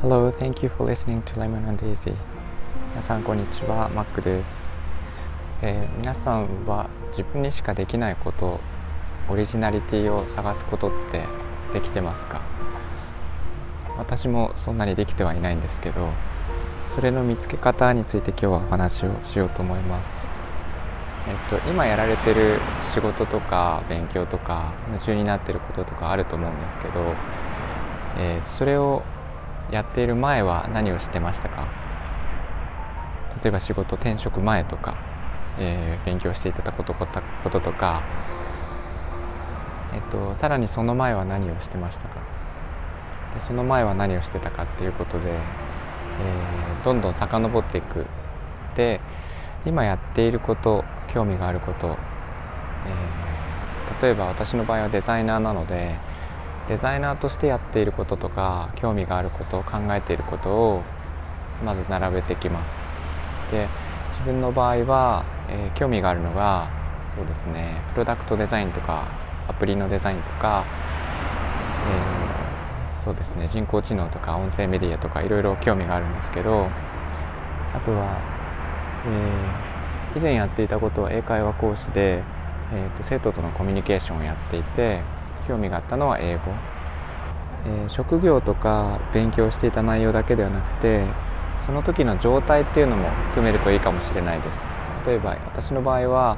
Hello, thank you for listening to Lemon and Daisy. 皆さんこんにちは、マックです、えー、皆さんは自分にしかできないことオリジナリティを探すことってできてますか？私もそんなにできてはいないんですけどそれの見つけ方について今日はお話をしようと思います。えっと、今やられてる仕事とか勉強とか夢中になってることとかあると思うんですけど、えー、それをやっている前は何をしてましたか？例えば仕事転職前とか、えー、勉強していたことこととか、えっと、さらにその前は何をしてましたか？でその前は何をしてたかっていうことで、えー、どんどん遡っていく。で今やっていること興味があること、えー、例えば私の場合はデザイナーなのでデザイナーとしてやっていることとか興味があること考えていることをまず並べてきます。で自分の場合は、えー、興味があるのがそうですねプロダクトデザインとかアプリのデザインとか、えー、そうですね人工知能とか音声メディアとかいろいろ興味があるんですけどあとは、えー、以前やっていたことは英会話講師で、えーと生徒とのコミュニケーションをやっていて興味があったのは英語、えー、職業とか勉強していた内容だけではなくてその時の状態っていうのも含めるといいかもしれないです。例えば私の場合は、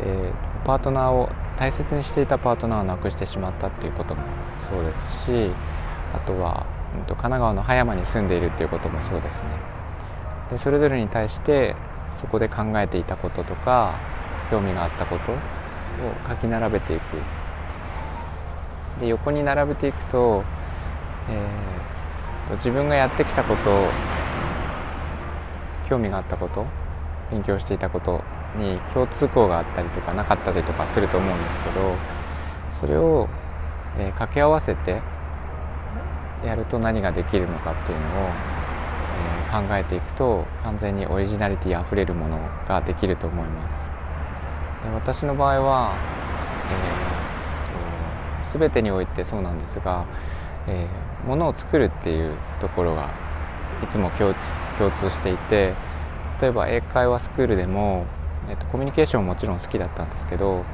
えー、パートナーを大切にしていたパートナーを亡くしてしまったっていうこともそうですしあとは、うん、と神奈川の葉山に住んでいるっていうこともそうですね。でそれぞれに対してそこで考えていたこととか興味があったことを書き並べていく。で横に並べていくと,、えー、自分がやってきたこと興味があったこと勉強していたことに共通項があったりとかなかったりとかすると思うんですけどそれを、えー、掛け合わせてやると何ができるのかっていうのを、考えていくと完全にオリジナリティあふれるものができると思います。で私の場合は、えー全てにおいてそうなんですが、えー、ものを作るっていうところがいつも共通していて例えば英会話スクールでも、えーと、コミュニケーションももちろん好きだったんですけど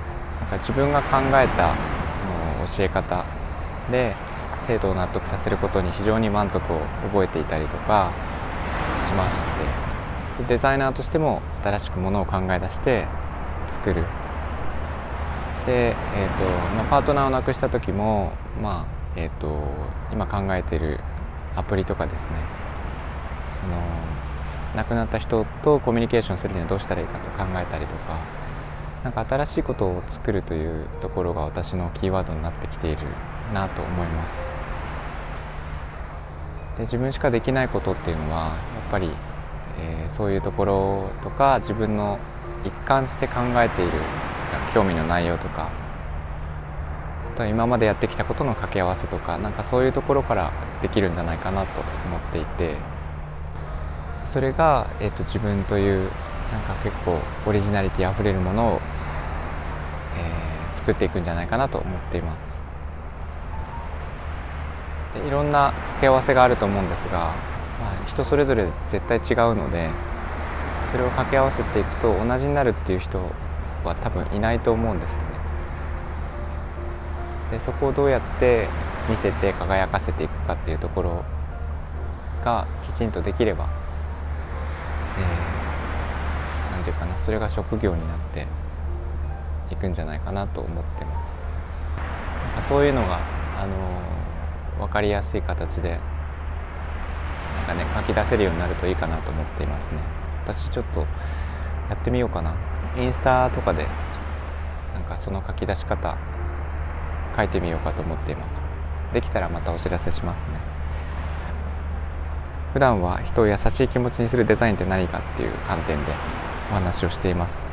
なんか自分が考えたその教え方で生徒を納得させることに非常に満足を覚えていたりとかしまして。デザイナーとしても新しくものを考え出して作る。で、えーとまあ、パートナーを亡くした時も、まあえーと、今考えているアプリとかですね。その亡くなった人とコミュニケーションするにはどうしたらいいかと考えたりとか何か新しいことを作るというところが私のキーワードになってきているなと思います。で自分しかできないことっていうのはぱり、えー、そういうところとか自分の一貫して考えている興味の内容とかと今までやってきたことの掛け合わせとかなんかそういうところからできるんじゃないかなと思っていてそれが、えーと、自分というなんか結構オリジナリティあふれるものを、えー、作っていくんじゃないかなと思っています。でいろんな掛け合わせがあると思うんですが、まあ、人それぞれ絶対違うのでそれを掛け合わせていくと同じになるっていう人は多分いないと思うんですよね。でそこをどうやって見せて輝かせていくかっていうところがきちんとできれば、えー、なんていうかなそれが職業になっていくんじゃないかなと思ってます。そういうのが、あのー、分かりやすい形でなんかね書き出せるようになるといいかなと思っていますね。私ちょっとやってみようかな。インスタとかでなんかその書き出し方書いてみようかと思っています。できたらまたお知らせしますね。普段は人を優しい気持ちにするデザインって何かっていう観点でお話をしています。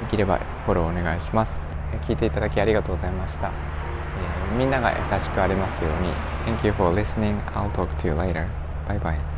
できればフォローお願いします。聞いていただきありがとうございました、えー、みんなが優しくありますように Thank you for listening. I'll talk to you later. Bye bye.